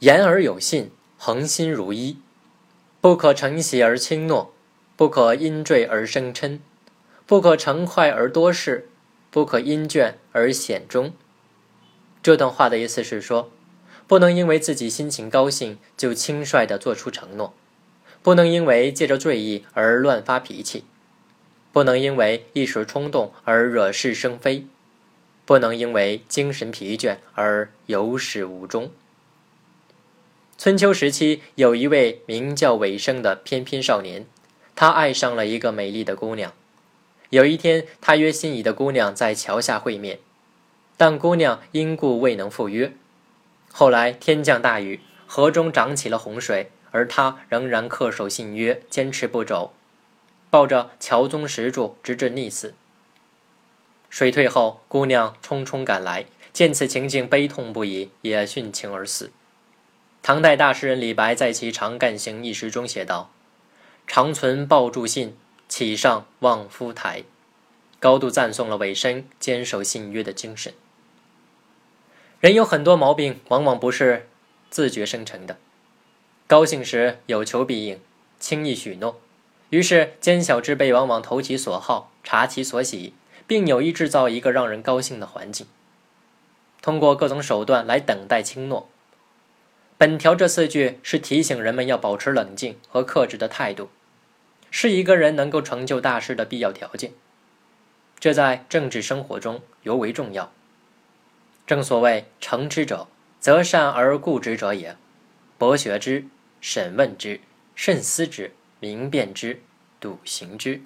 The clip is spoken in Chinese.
言而有信，恒心如一，不可承袭而轻诺，不可因坠而生嗔，不可成快而多事，不可因倦而显忠。这段话的意思是说，不能因为自己心情高兴就轻率地做出承诺，不能因为借着醉意而乱发脾气，不能因为一时冲动而惹是生非，不能因为精神疲倦而有始无终。春秋时期，有一位名叫韦生的翩翩少年，他爱上了一个美丽的姑娘。有一天，他约心仪的姑娘在桥下会面，但姑娘因故未能赴约。后来天降大雨，河中涨起了洪水，而他仍然恪守信约，坚持不走，抱着桥中石柱，直至溺死。水退后，姑娘匆匆赶来，见此情景，悲痛不已，也殉情而死。唐代大诗人李白在其《长干行》一诗中写道：“长存抱柱信，启上望夫台。”高度赞颂了韦生坚守信约的精神。人有很多毛病，往往不是自觉生成的。高兴时有求必应，轻易许诺，于是奸小之辈往往投其所好，察其所喜，并有意制造一个让人高兴的环境，通过各种手段来等待轻诺。本条这四句是提醒人们要保持冷静和克制的态度，是一个人能够成就大事的必要条件。这在政治生活中尤为重要。正所谓“诚之者，择善而固执者也；博学之，审问之，慎思之，明辨之，笃行之。”